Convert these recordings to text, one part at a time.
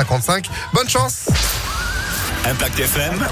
55. Bonne chance Impact FM.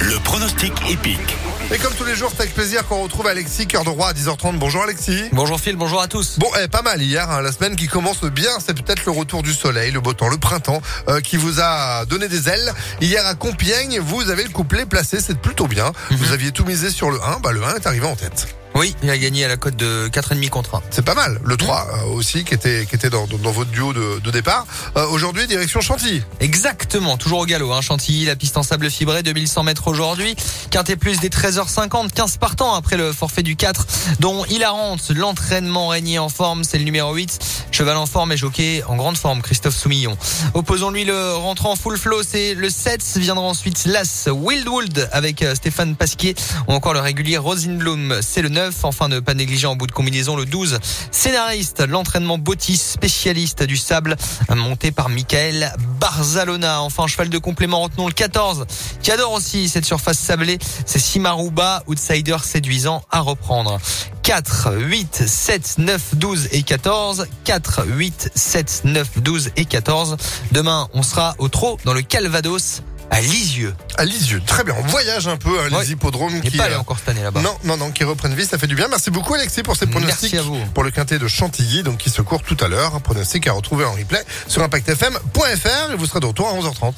Le pronostic épique. Et comme tous les jours, c'est avec plaisir qu'on retrouve Alexis, cœur de roi à 10h30. Bonjour Alexis. Bonjour Phil, bonjour à tous. Bon, eh, pas mal hier, hein, la semaine qui commence bien, c'est peut-être le retour du soleil, le beau temps, le printemps, euh, qui vous a donné des ailes. Hier à Compiègne, vous avez le couplet placé, c'est plutôt bien. Vous aviez tout misé sur le 1, bah le 1 est arrivé en tête. Oui, il a gagné à la cote de 4,5 contre 1. C'est pas mal. Le 3 euh, aussi, qui était, qui était dans, dans, dans votre duo de, de départ. Euh, Aujourd'hui, direction Chantilly. Exactement, toujours au galop. Hein. Chantilly, la piste en sable fibré, 2100 mètres aujourd'hui. Quintet plus des 13h50, 15 partants après le forfait du 4, dont Hilarante, l'entraînement régné en forme, c'est le numéro 8. Cheval en forme et jockey en grande forme, Christophe Soumillon. Opposons-lui le rentrant full flow, c'est le 7. Viendra ensuite l'As Wildwood avec euh, Stéphane Pasquier ou encore le régulier Rosenblum, c'est le 9. Enfin, ne pas négliger en bout de combinaison le 12. Scénariste, l'entraînement Botis, spécialiste du sable, monté par Michael Barzalona. Enfin, cheval de complément, retenons le 14, qui adore aussi cette surface sablée. C'est Simaruba, outsider séduisant à reprendre. 4, 8, 7, 9, 12 et 14. 4, 8, 7, 9, 12 et 14. Demain, on sera au trot dans le Calvados à Lisieux. À Lisieux. Très bien. On voyage un peu à les Ouais. hippodromes Il qui. pas allé euh, encore cette année là-bas. Non, non, non, qui reprennent vie, ça fait du bien. Merci beaucoup Alexis pour ces pronostics. Merci à vous. Pour le quintet de Chantilly, donc qui se court tout à l'heure. Un pronostic à retrouver en replay sur impactfm.fr et vous serez de retour à 11h30.